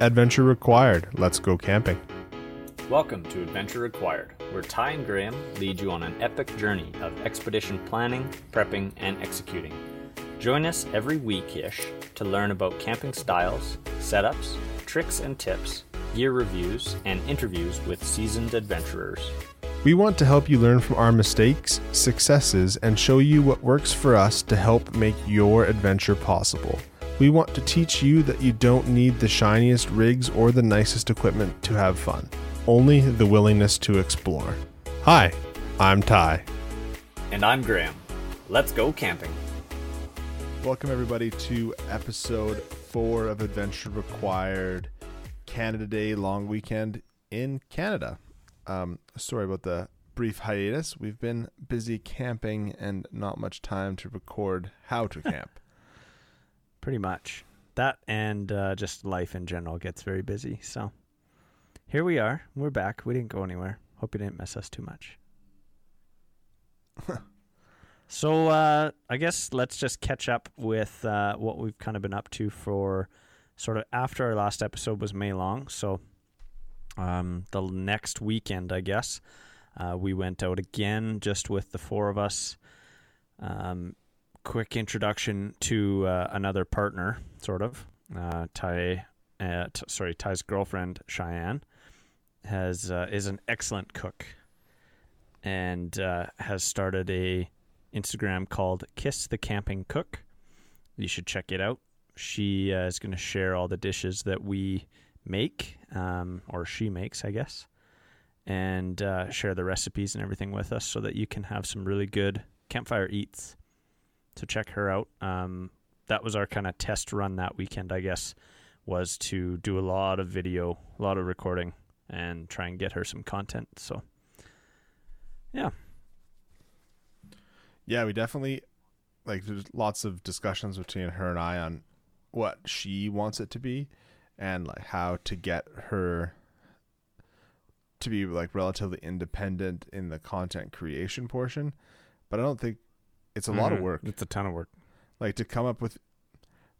Adventure Required. Let's go camping. Welcome to Adventure Required, where Ty and Graham lead you on an epic journey of expedition planning, prepping, and executing. Join us every week ish to learn about camping styles, setups, tricks and tips, gear reviews, and interviews with seasoned adventurers. We want to help you learn from our mistakes, successes, and show you what works for us to help make your adventure possible. We want to teach you that you don't need the shiniest rigs or the nicest equipment to have fun, only the willingness to explore. Hi, I'm Ty. And I'm Graham. Let's go camping. Welcome, everybody, to episode four of Adventure Required Canada Day long weekend in Canada. Um, sorry about the brief hiatus. We've been busy camping and not much time to record how to camp. Pretty much. That and uh, just life in general gets very busy. So here we are. We're back. We didn't go anywhere. Hope you didn't miss us too much. so uh, I guess let's just catch up with uh, what we've kind of been up to for sort of after our last episode was May long. So um, the next weekend, I guess, uh, we went out again just with the four of us. Um, quick introduction to uh, another partner, sort of. Uh, Ty, uh, t- sorry, Ty's girlfriend Cheyenne has uh, is an excellent cook, and uh, has started a Instagram called Kiss the Camping Cook. You should check it out. She uh, is going to share all the dishes that we make, um, or she makes, I guess, and share the recipes and everything with us, so that you can have some really good campfire eats so check her out. Um, that was our kind of test run that weekend, I guess, was to do a lot of video, a lot of recording, and try and get her some content. So, yeah. Yeah, we definitely like. There's lots of discussions between her and I on what she wants it to be, and like how to get her to be like relatively independent in the content creation portion. But I don't think it's a lot of Mhm. work. It's a ton of work. Like to come up with,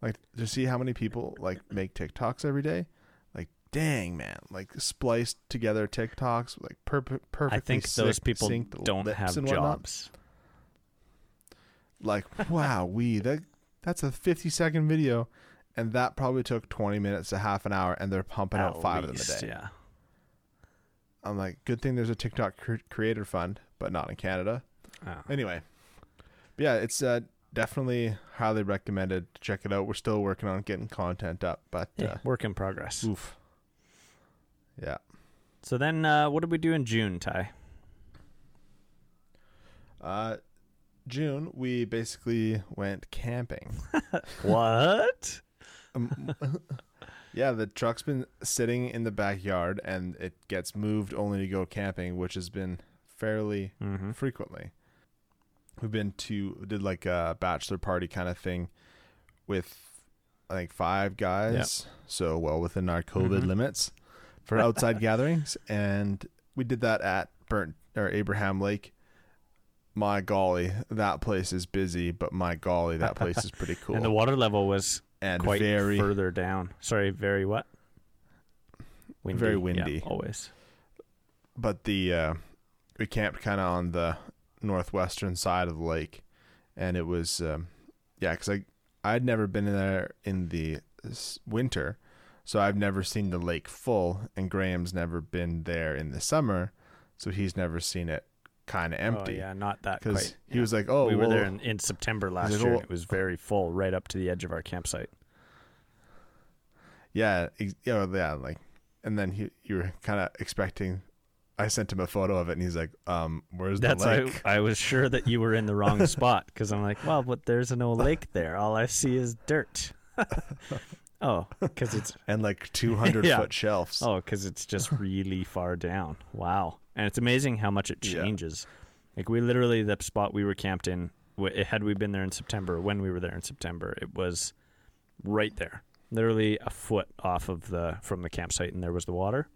like to see how many people like make TikToks every day. Like, dang man, like spliced together TikToks, like per- perfectly. I think those people don't have jobs. Like, wow, we that that's a fifty second video, and that probably took twenty minutes to half an hour, and they're pumping out At five of them a day. Yeah. I'm like, good thing there's a TikTok cr- creator fund, but not in Canada. Oh. Anyway, yeah, it's uh, definitely highly recommended. to Check it out. We're still working on getting content up, but Yeah, uh, work in progress. oof, yeah. So then, uh, what did we do in June, Ty? Uh, June, we basically went camping. what? Um, yeah, the truck's been sitting in the backyard, and it gets moved only to go camping, which has been fairly Mm-hmm. frequently. We've been to did like a bachelor party kind of thing with I think five guys, so well within our COVID Mhm. limits for outside gatherings, and we did that at Burnt or Abraham Lake. My golly, that place is busy, but my golly, that place is pretty cool And the water level was and quite very further down. Sorry, very what? Very Yeah, windy. always. but the uh, we camped kind of on the northwestern side of the lake, and it was um, yeah, because I I'd never been in there in the winter, so I've never seen the lake full, and Graham's never been there in the summer, so he's never seen it kind of empty. Oh, yeah, not that Because he yeah. was like, "Oh, we were there in, in September last like, year. "Oh." and It was very full, right up to the edge of our campsite. yeah, yeah, yeah, like." And then he, you were kind of expecting. I sent him a photo of it, and he's like, "Um, where's That's the I, lake?" I was sure that you were in the wrong spot because I'm like, well, but there's no lake there. All I see is dirt. oh, because it's and like two hundred Yeah. foot shelves. oh, because it's just really far down. Wow, and it's amazing how much it Yeah. changes. Like we literally the spot we were camped in. Had we been there in September, when we were there in September, it was right there, literally a foot off of the from the campsite, and there was the water.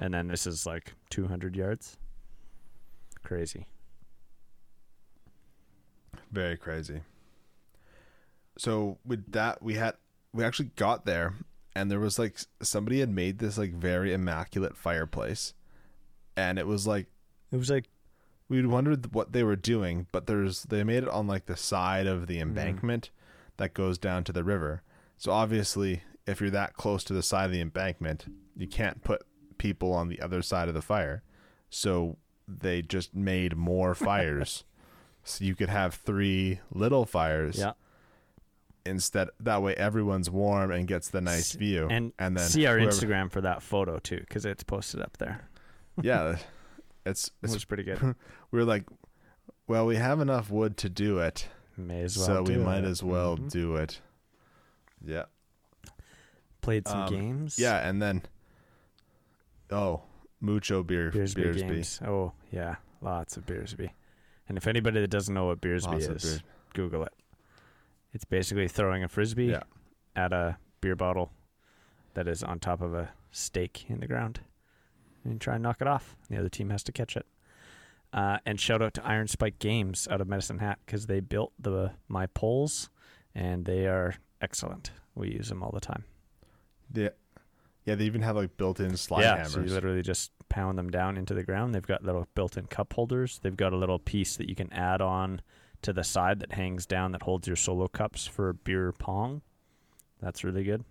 And then this is like 200 yards. Crazy. Very crazy. So with that, we had we actually got there and there was like somebody had made this like very immaculate fireplace, and it was like It was like we wondered what they were doing, but there's they made it on like the side of the mm-hmm. embankment that goes down to the river. So obviously, if you're that close to the side of the embankment, you can't put people on the other side of the fire. So they just made more fires. so you could have three little fires yeah. instead that way everyone's warm and gets the nice view. And, and then see our whoever- Instagram for that photo too, because it's posted up there. Yeah. It's It it's was pretty good. we were like well, we have enough wood to do it. May as well. so we do might as well Mhm. do it. Yeah. Played some um, games. Yeah, and then oh, mucho beer Beersby, Beersby. games. Oh yeah, lots of Beersby. And if anybody that doesn't know what Beersby Lots of is, beers. Google it. It's basically throwing a frisbee Yeah. at a beer bottle that is on top of a stake in the ground, and you try and knock it off. The other team has to catch it. Uh, and shout out to Iron Spike Games out of Medicine Hat because they built the my poles, and they are excellent. We use them all the time. Yeah. Yeah, they even have like built-in slide yeah, hammers. so you literally just pound them down into the ground. They've got little built-in cup holders. They've got a little piece that you can add on to the side that hangs down that holds your solo cups for beer pong. That's really good.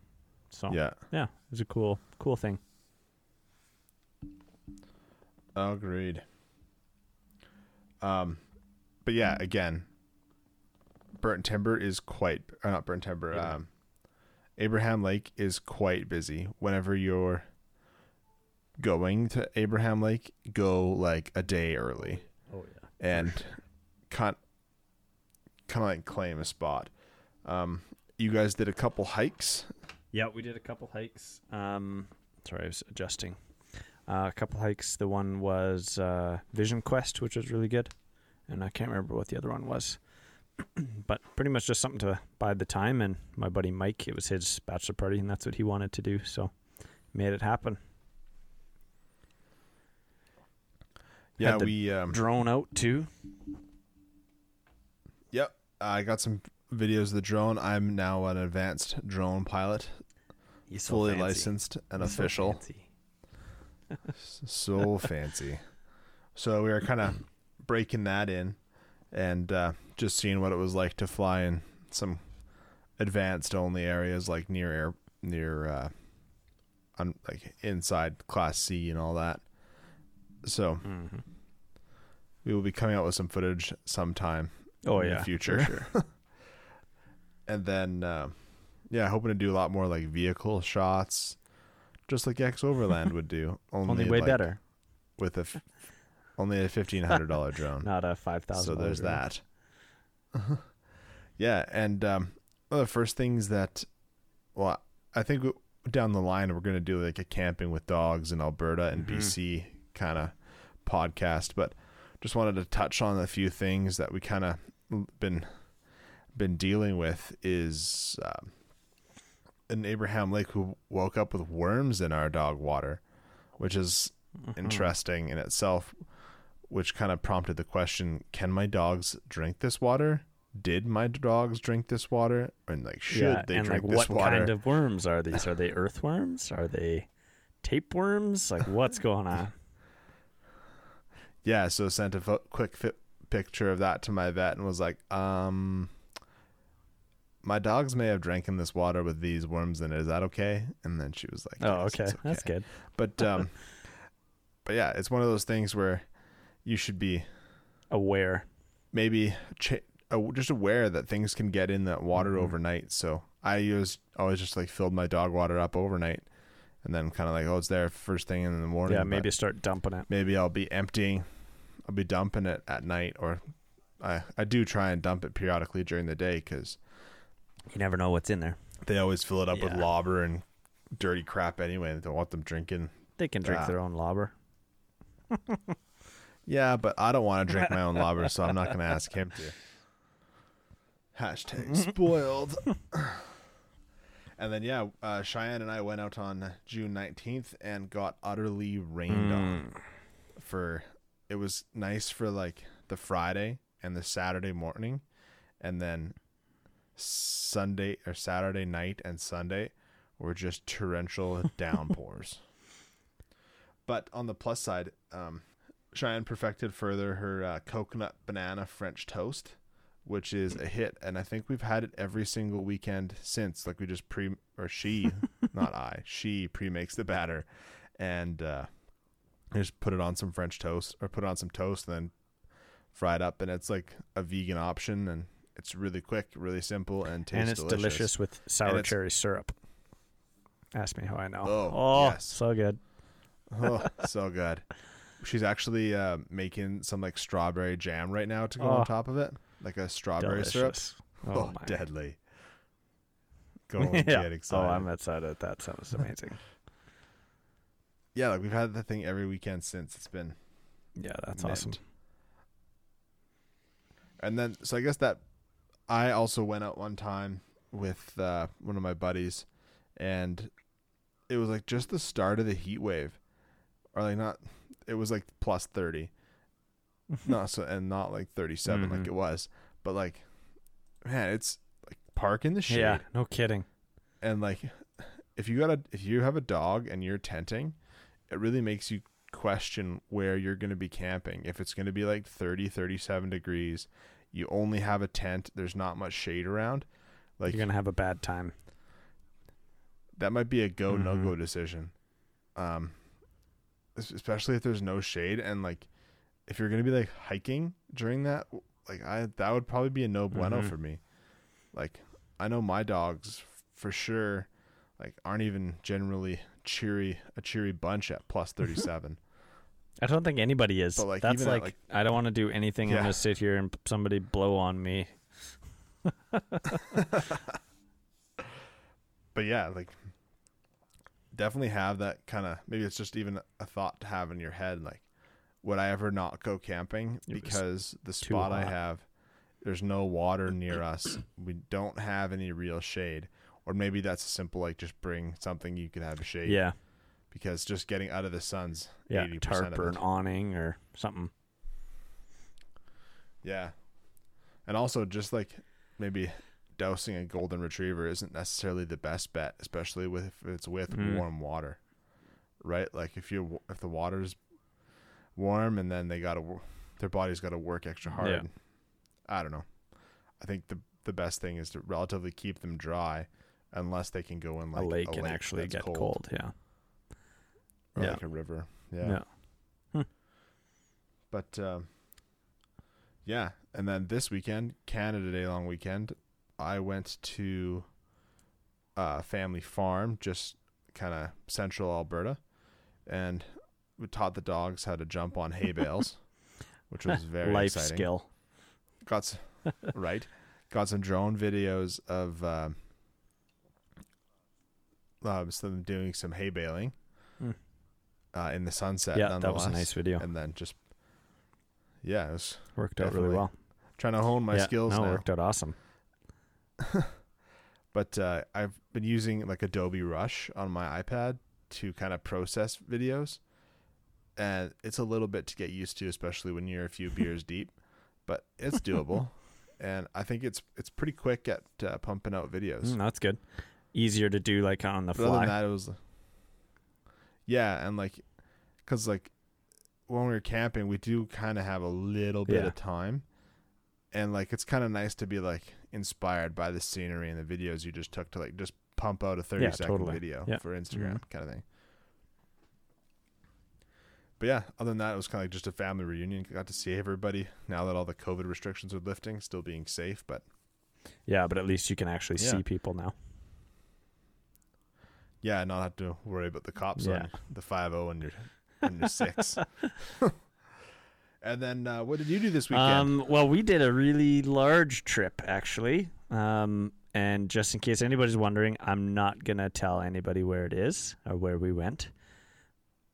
So yeah, yeah. it's a cool, cool thing. Agreed. Um, but yeah, again, Burnt Timber is quite or not Burnt Timber. Abraham. Um, Abraham Lake is quite busy. Whenever you're going to Abraham Lake, go like a day early Oh yeah. and kind kind of like claim a spot. Um, you guys did a couple hikes. Yeah, we did a couple hikes. Um, sorry, I was adjusting. Uh, a couple hikes. The one was uh, Vision Quest, which was really good, and I can't remember what the other one was. but pretty much just something to bide the time. And my buddy Mike, it was his bachelor party, and that's what he wanted to do, so made it happen. Yeah, Had the we um, Drone out too. Yep. I got some videos of the drone. I'm now an advanced drone pilot, He's fully licensed and official. So fancy. So we were kind of breaking that in and uh, just seeing what it was like to fly in some advanced only areas like near air near uh on like inside class C and all that. So hmm we will be coming out with some footage sometime Oh in yeah, the future. for sure. and then uh, yeah, hoping to do a lot more like vehicle shots, just like X Overland would do. Only, Only way like, better. with a f- only a fifteen hundred dollar drone. Not a five thousand. so there's that. yeah, and um, one of the first things that, well, I think w- down the line we're gonna do like a camping with dogs in Alberta and Mhm. BC kind of podcast, but just wanted to touch on a few things that we kind of been been dealing with is um, an Abraham Lake who woke up with worms in our dog water, which is Mm-hmm. interesting in itself, which kind of prompted the question: Can my dogs drink this water? Did my dogs drink this water? And like, should yeah, they and drink like this what water? What kind of worms are these? Are they earthworms? Are they tapeworms? Like what's going on? yeah, so sent a fo- quick fi- picture of that to my vet and was like, um. My dogs may have drank in this water with these worms in it. Is that okay? And then she was like, Oh, "Yes, okay. That's good. But um, but yeah, it's one of those things where you should be Aware. maybe ch- uh, just aware that things can get in that water Mhm. overnight. So I use always just like filled my dog water up overnight, and then kind of like oh it's there first thing in the morning. Yeah, maybe start dumping it. maybe I'll be emptying, I'll be dumping it at night, or I I do try and dump it periodically during the day because You never know what's in there. they always fill it up with Yeah. lobber and dirty crap anyway. and don't want them drinking. They can drink Ah. their own lobber. Yeah, but I don't want to drink my own lobber, so I'm not going to ask him to. Hashtag spoiled. and then, yeah, uh, Cheyenne and I went out on June 19th and got utterly rained on. Mm. For it was nice for like the Friday and the Saturday morning, and then Sunday or Saturday night and Sunday were just torrential downpours. But on the plus side, um, Cheyenne perfected further her uh, coconut banana French toast, which is a hit, and I think we've had it every single weekend since. Like we just pre or she, not I, she pre makes the batter, and uh, just put it on some French toast or put it on some toast and then fry it up, and it's like a vegan option, and it's really quick, really simple, and tastes and it's delicious, delicious with sour cherry syrup. Ask me how I know. Oh, yes. so good. oh, so good. She's actually uh, making some like strawberry jam right now to go Oh. on top of it, like a strawberry syrup. Oh, Oh, deadly! Go yeah. get Oh. I'm excited. That sounds amazing. yeah, like we've had the thing every weekend since it's been. yeah, that's mint. awesome. And then, so I guess that I also went out one time with uh, one of my buddies, and it was like just the start of the heat wave, or like not. It was like plus thirty, not so, and not like 37 like Mhm. it was, but like, man, it's like park in the shade, Yeah, no kidding. and like, if you got a if you have a dog and you're tenting, it really makes you question where you're going to be camping. If it's going to be like 30, 37 degrees, you only have a tent, there's not much shade around. Like You're gonna have a bad time. that might be a go no Mhm. go decision. Um especially if there's no shade and like if you're to be like hiking during that like I that would probably be a no bueno Mhm. for me. Like I know my dogs f- for sure like aren't even generally cheery a cheery bunch at plus 37. I don't think anybody is. But, like, That's even at, like, like- I don't want to do anything. I'm gonna sit here and somebody blow on me. but yeah, like definitely have that kind of maybe it's just even a thought to have in your head like would I ever not go camping It because the spot I have there's no water near us. We don't have any real shade. Or maybe that's simple like just bring something you can have a shade Yeah, because just getting out of the sun's yeah, 80% tarp or an awning or something. Yeah. And also just like maybe dousing a golden retriever isn't necessarily the best bet, especially with if it's with Mm. warm water. Right? Like if you if the water's warm and then they got to their body's got to work extra hard. Yeah. I don't know. I think the the best thing is to relatively keep them dry unless they can go in like a lake can actually that's get cold. Yeah, or Yeah. like a river. Yeah. yeah. But um, yeah, and then this weekend, Canada Day long weekend, I went to a family farm, just kind of central Alberta, and we taught the dogs how to jump on hay bales, which was very Life exciting. skill. Got s- right, got some drone videos of um, uh, some doing some hay baling Hmm. uh, in the sunset. Yeah, that was a nice video. And then just yeah, it was Worked out really well. trying to hone my yeah, skills no, now. worked out awesome. But uh, I've been using like Adobe Rush on my iPad to kind of process videos, and it's a little bit to get used to, especially when you're a few beers deep. But it's doable, and I think it's it's pretty quick at uh, pumping out videos. Mm, that's good. Easier to do like on the But fly. that, it was yeah, and like because like when we were camping, we do kind of have a little bit Yeah. of time, and like it's kind of nice to be like inspired by the scenery and the videos you just took to like just pump out a thirty Yeah, second totally. video Yeah. for Instagram Mhm. kind of thing. But yeah, other than that, it was kind of like just a family reunion. Got to see everybody now that all the COVID restrictions are lifting, still being safe, but yeah, but at least you can actually Yeah. see people now. yeah, not have to worry about the cops Yeah. on the five zero and your and your six. and then uh, what did you do this weekend? Um, well, we did a really large trip actually. Um, and just in case anybody's wondering, I'm not gonna tell anybody where it is or where we went.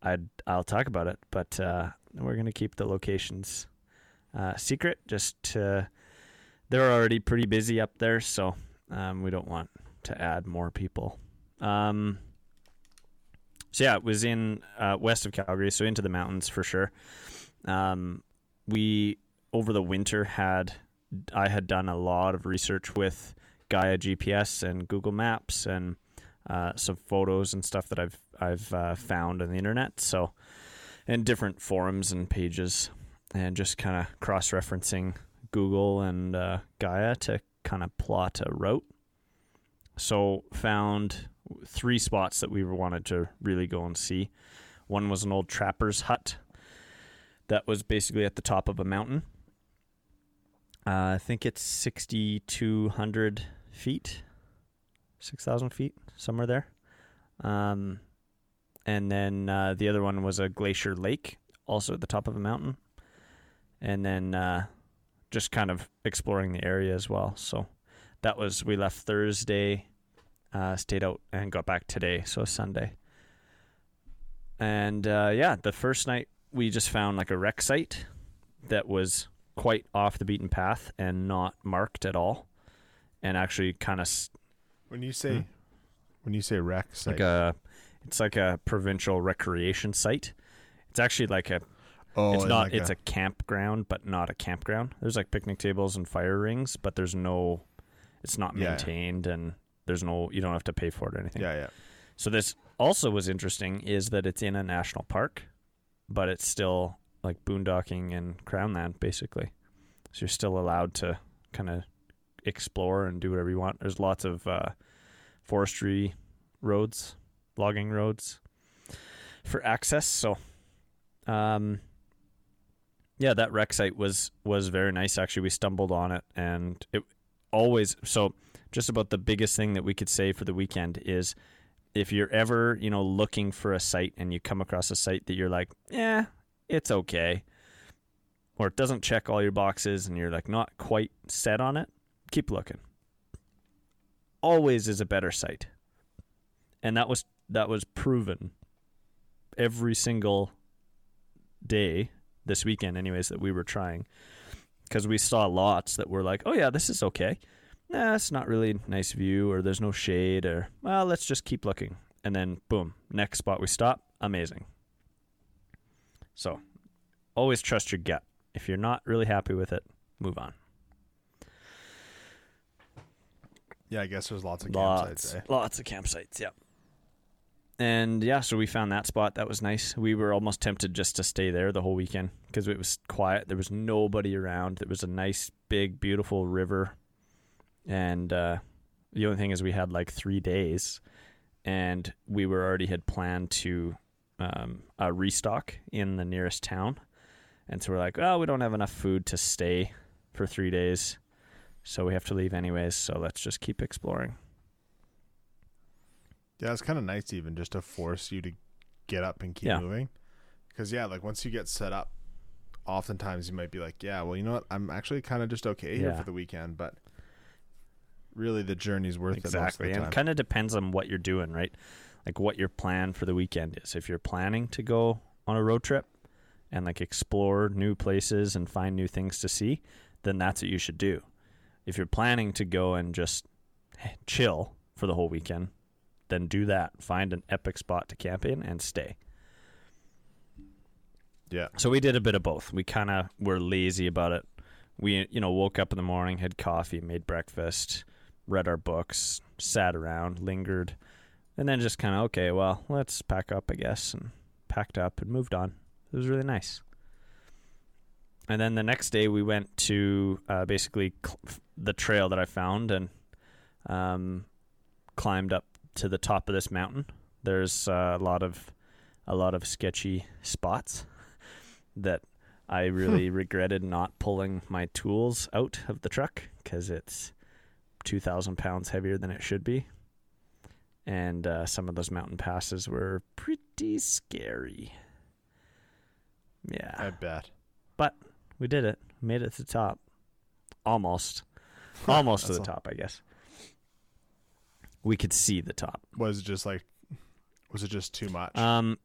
I'd I'll talk about it, but uh, we're gonna keep the locations uh, secret. Just to, they're already pretty busy up there, so um, we don't want to add more people. Um, so yeah, it was in uh, west of Calgary, so into the mountains for sure. Um, we over the winter had I had done a lot of research with Gaia GPS and Google Maps and uh, some photos and stuff that I've I've uh, found on the internet. So, and different forums and pages, and just kind of cross referencing Google and uh, Gaia to kind of plot a route. So found three spots that we wanted to really go and see. One was an old trapper's hut that was basically at the top of a mountain. Uh, I think it's 6,200 feet, 6,000 feet, somewhere there. Um, and then uh, the other one was a glacier lake, also at the top of a mountain. And then uh, just kind of exploring the area as well. So that was, we left Thursday, uh, stayed out, and got back today, so Sunday. And uh, yeah, the first night we just found like a rec site that was quite off the beaten path and not marked at all, and actually kind of When you say Hmm. when you say rec site, like a it's like a provincial recreation site. It's actually like a oh, it's and not like it's a, a campground but not a campground. There's like picnic tables and fire rings, but there's no it's not Yeah. maintained and there's no you don't have to pay for it or anything. yeah, yeah. So this also was interesting is that it's in a national park, but it's still like boondocking and crown land basically. So you're still allowed to kind of explore and do whatever you want. There's lots of uh, forestry roads, logging roads for access. So, um, yeah, that rec site was was very nice. Actually, we stumbled on it, and it always so. Just about the biggest thing that we could say for the weekend is if you're ever, you know, looking for a site and you come across a site that you're like, yeah, it's okay, or it doesn't check all your boxes and you're like not quite set on it, keep looking. Always is a better site. And that was that was proven every single day this weekend anyways that we were trying because we saw lots that were like, "Oh yeah, this is okay." Nah, it's not really nice view or there's no shade or well, let's just keep looking. And then boom, next spot we stop, amazing. So, always trust your gut. If you're not really happy with it, move on. Yeah, I guess there's lots of Lots, campsites. Eh? lots of campsites. Yeah. And yeah, so we found that spot. That was nice. We were almost tempted just to stay there the whole weekend because it was quiet. There was nobody around. There was a nice, big, beautiful river. And uh, the only thing is, we had like three days, and we were already had planned to um, uh, restock in the nearest town. And so we're like, oh, we don't have enough food to stay for three days. So we have to leave anyways. So let's just keep exploring. Yeah, it's kind of nice even just to force you to get up and keep Yeah. moving. Because yeah, like once you get set up, oftentimes you might be like, yeah, well, you know what? I'm actually kind of just okay here Yeah. for the weekend, but really the journey's worth exactly it the and kind of depends on what you're doing right? Like what your plan for the weekend is. If you're planning to go on a road trip and like explore new places and find new things to see then that's what you should do. If you're planning to go and just eh, chill for the whole weekend then do that. Find an epic spot to camp in and stay. Yeah, so we did a bit of both. We kind of were lazy about it. We, you know, woke up in the morning, had coffee, made breakfast, read our books, sat around, lingered, and then just kind of, okay, well, let's pack up, I guess, and packed up and moved on. It was really nice. And then the next day, we went to uh, basically cl- the trail that I found and um, climbed up to the top of this mountain. There's uh, a lot of a lot of sketchy spots that I really regretted not pulling my tools out of the truck because it's 2,000 pounds heavier than it should be. And uh, some of those mountain passes were pretty scary. Yeah. I bet. But we did it. Made it to the top. Almost. Almost to the That's a- top, I guess. We could see the top. Was it just like, was it just too much Um,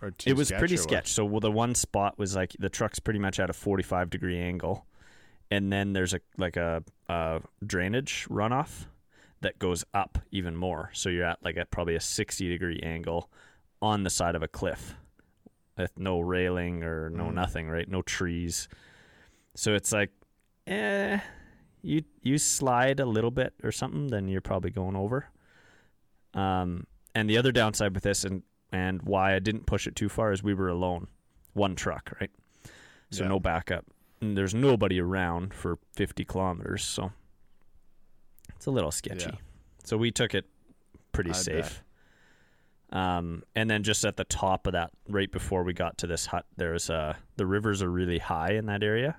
or too? it was sketch pretty or what? So well, the one spot was like the truck's pretty much at a 45 degree angle, and then there's a like a, a drainage runoff that goes up even more. So you're at like at probably a 60 degree angle on the side of a cliff with no railing or no Mm. nothing, right? No trees. So it's like, eh, you you slide a little bit or something, then you're probably going over. Um, and the other downside with this, and and why I didn't push it too far, is we were alone, one truck, right? So Yeah. no backup. And there's nobody around for 50 kilometers, so it's a little sketchy. Yeah. So we took it pretty I bet. safe. Um, and then just at the top of that, right before we got to this hut, there's uh the rivers are really high in that area.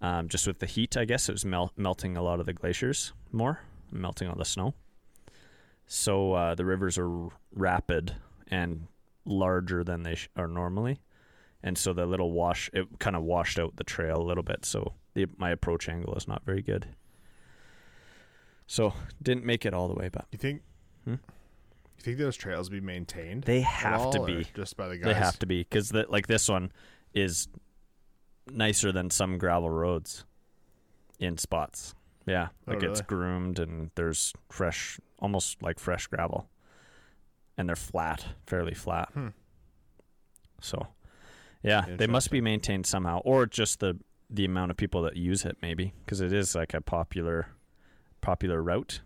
Um, just with the heat, I guess it was mel- melting a lot of the glaciers more, melting all the snow. So uh, the rivers are rapid and larger than they sh- are normally, and so the little wash it kind of washed out the trail a little bit. So the, my approach angle is not very good. So didn't make it all the way, but You think? Hmm? You think those trails be maintained? they have to all, be. just by the guys. They have to be because like this one is nicer than some gravel roads in spots. Yeah, Oh, like it's groomed and there's fresh, almost like fresh gravel, and they're flat, fairly flat. Hmm. So, yeah, they must be maintained somehow, or just the the amount of people that use it, maybe because it is like a popular popular route.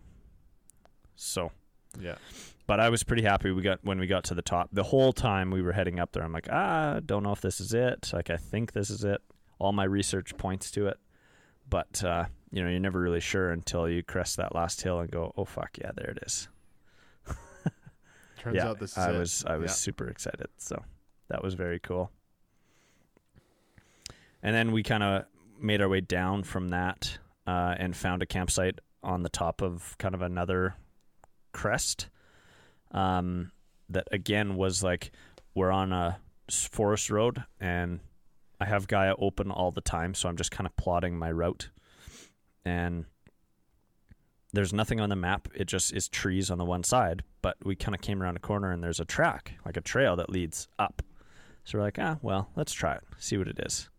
So, Yeah. but I was pretty happy we got when we got to the top. The whole time we were heading up there, I'm like, ah, don't know if this is it. Like I think this is it. All my research points to it, but uh, you know, you're never really sure until you crest that last hill and go, oh fuck yeah, there it is. Turns yeah, out this is I it. was I was Yeah. super excited. So that was very cool. And then we kind of made our way down from that uh, and found a campsite on the top of kind of another crest. Um, that again was like we're on a forest road and I have Gaia open all the time, so I'm just kind of plotting my route. And there's nothing on the map. It just is trees on the one side. But we kind of came around a corner and there's a track, like a trail that leads up. So we're like, ah, well, let's try it, see what it is.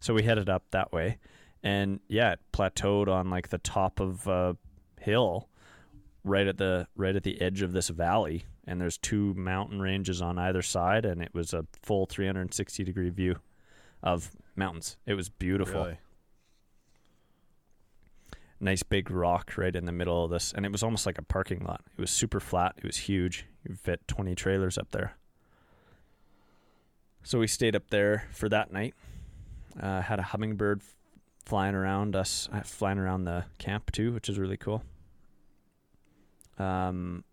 So we headed up that way, and yeah, it plateaued on like the top of a hill, right at the right at the edge of this valley. And there's two mountain ranges on either side, and it was a full 360 degree view of mountains. It was beautiful. Really? nice big rock right in the middle of this. And it was almost like a parking lot. It was super flat. It was huge. You fit 20 trailers up there. So we stayed up there for that night uh, had a hummingbird f- flying around us uh, flying around the camp too which is really cool um,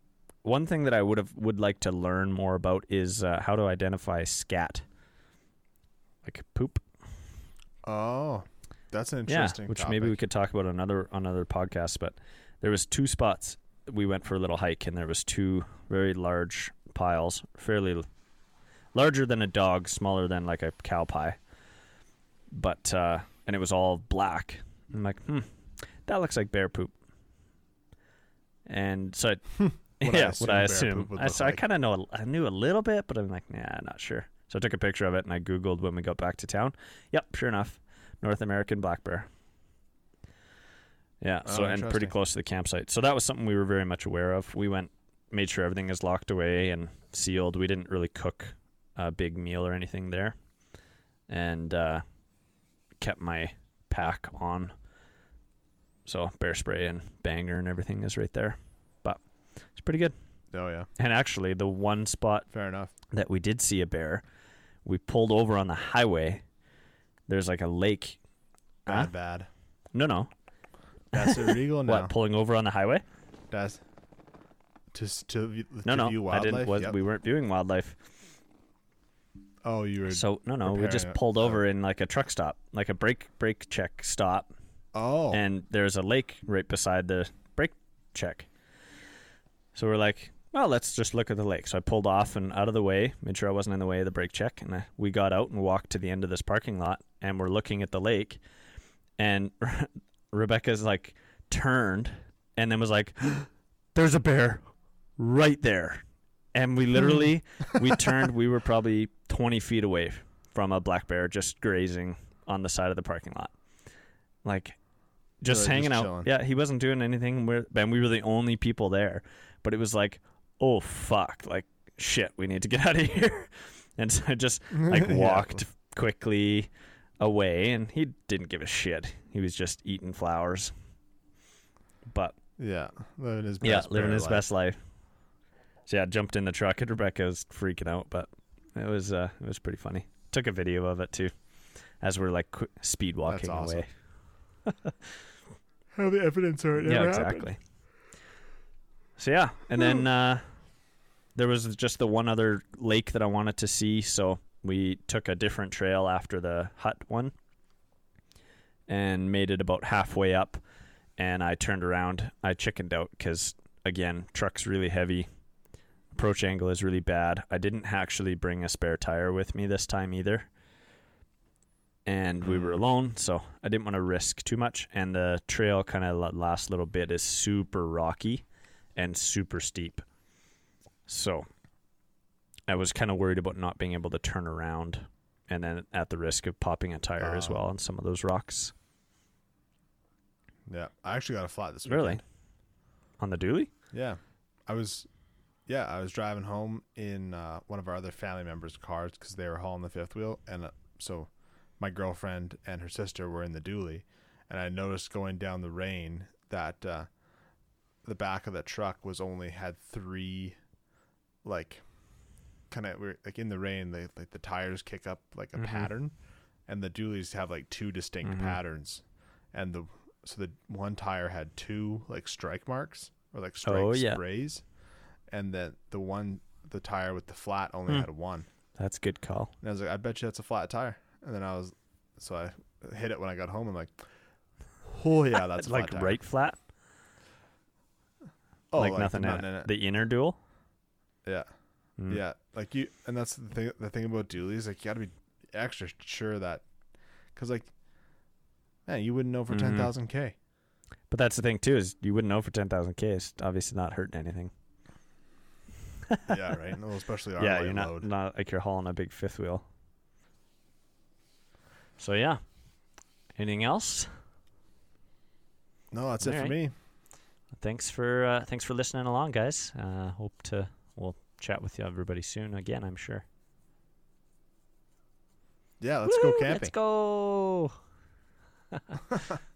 one thing that i would have would like to learn more about is uh, how to identify scat like poop Oh, that's an interesting. yeah, which maybe we could talk about on another another podcast. But there was two spots we went for a little hike, and there was two very large piles, fairly larger than a dog, smaller than like a cow pie. But uh, and it was all black. I'm like, hmm, that looks like bear poop. And so, I, What yeah, what I assume. I, so I kind of know, I knew a little bit, but I'm like, nah, not sure. So I took a picture of it and I googled when we got back to town. Yep, sure enough, North American black bear. Yeah, Oh, so and pretty close to the campsite. So that was something we were very much aware of. We went, made sure everything is locked away and sealed. We didn't really cook a big meal or anything there, and uh, kept my pack on. So bear spray and banger and everything is right there, but it's pretty good. Oh yeah, And actually, the one spot fair enough. that we did see a bear, we pulled over on the highway. There's like a lake. Bad, Huh? bad. No, no. That's illegal now. What? Pulling over on the highway? That's to to, view- No, to no. view I didn't. Was, Yep. We weren't viewing wildlife. Oh, you were. So no, no. We just pulled Oh. over in like a truck stop, like a brake brake check stop, oh, and there's a lake right beside the brake check. So we're like, well, let's just look at the lake. So I pulled off and out of the way, made sure I wasn't in the way of the brake check, and I, we got out and walked to the end of this parking lot, and we're looking at the lake, and Rebecca's like turned and then was like, "There's a bear right there," and we literally we turned. We were probably twenty feet away from a black bear just grazing on the side of the parking lot, like just Really, hanging just out. chilling. Yeah, he wasn't doing anything. We're, and we were the only people there, but it was like, oh fuck, like shit, we need to get out of here. And so I just like Yeah. walked quickly away, and he didn't give a shit. He was just eating flowers. But Yeah, living his best yeah, living bear his life. best life. So yeah, I jumped in the truck and Rebecca was freaking out, but it was uh, it was pretty funny. Took a video of it too, as we're like qu- speed walking awesome. away. Have the evidence or it yeah, exactly. happened. So yeah, and then uh, there was just the one other lake that I wanted to see, so we took a different trail after the hut one, and made it about halfway up, and I turned around. I chickened out because again, truck's really heavy. Approach angle is really bad. I didn't actually bring a spare tire with me this time either. And we were alone, so I didn't want to risk too much. And the trail kind of last little bit is super rocky and super steep. So I was kind of worried about not being able to turn around and then at the risk of popping a tire as Oh. well on some of those rocks. Yeah, I actually got a flat this weekend. Really? On the dually? Yeah, I was. Yeah, I was driving home in uh, one of our other family members' cars because they were hauling the fifth wheel, and uh, so my girlfriend and her sister were in the dually, and I noticed going down the rain that uh, the back of the truck was only had three, like, kind of like in the rain, they like the tires kick up like a Mhm. pattern, and the dualies have like two distinct Mhm. patterns, and the so the one tire had two like strike marks or like strike Oh, yeah. Sprays, and then the one the tire with the flat only Hmm. had one. That's a good call. And I was like, I bet you that's a flat tire. And then I was, so I hit it when I got home. I'm like, oh yeah, that's a like flat tire. right flat, Oh, like, nothing in, it. in it. The inner dual. Yeah, Mm. yeah. Like you, and that's the thing. The thing about dualies, like you got to be extra sure that, because like, man, you wouldn't know for Mhm. ten thousand k. But that's the thing too is you wouldn't know for ten thousand k. It's obviously not hurting anything. yeah, right. No, especially our yeah, you're not load. not like you're hauling a big fifth wheel. So yeah. Anything else? No, that's it for me. Thanks for uh, thanks for listening along, guys. Uh, hope to we'll chat with you everybody soon again. I'm sure. Yeah, let's go Woo, camping. Let's go.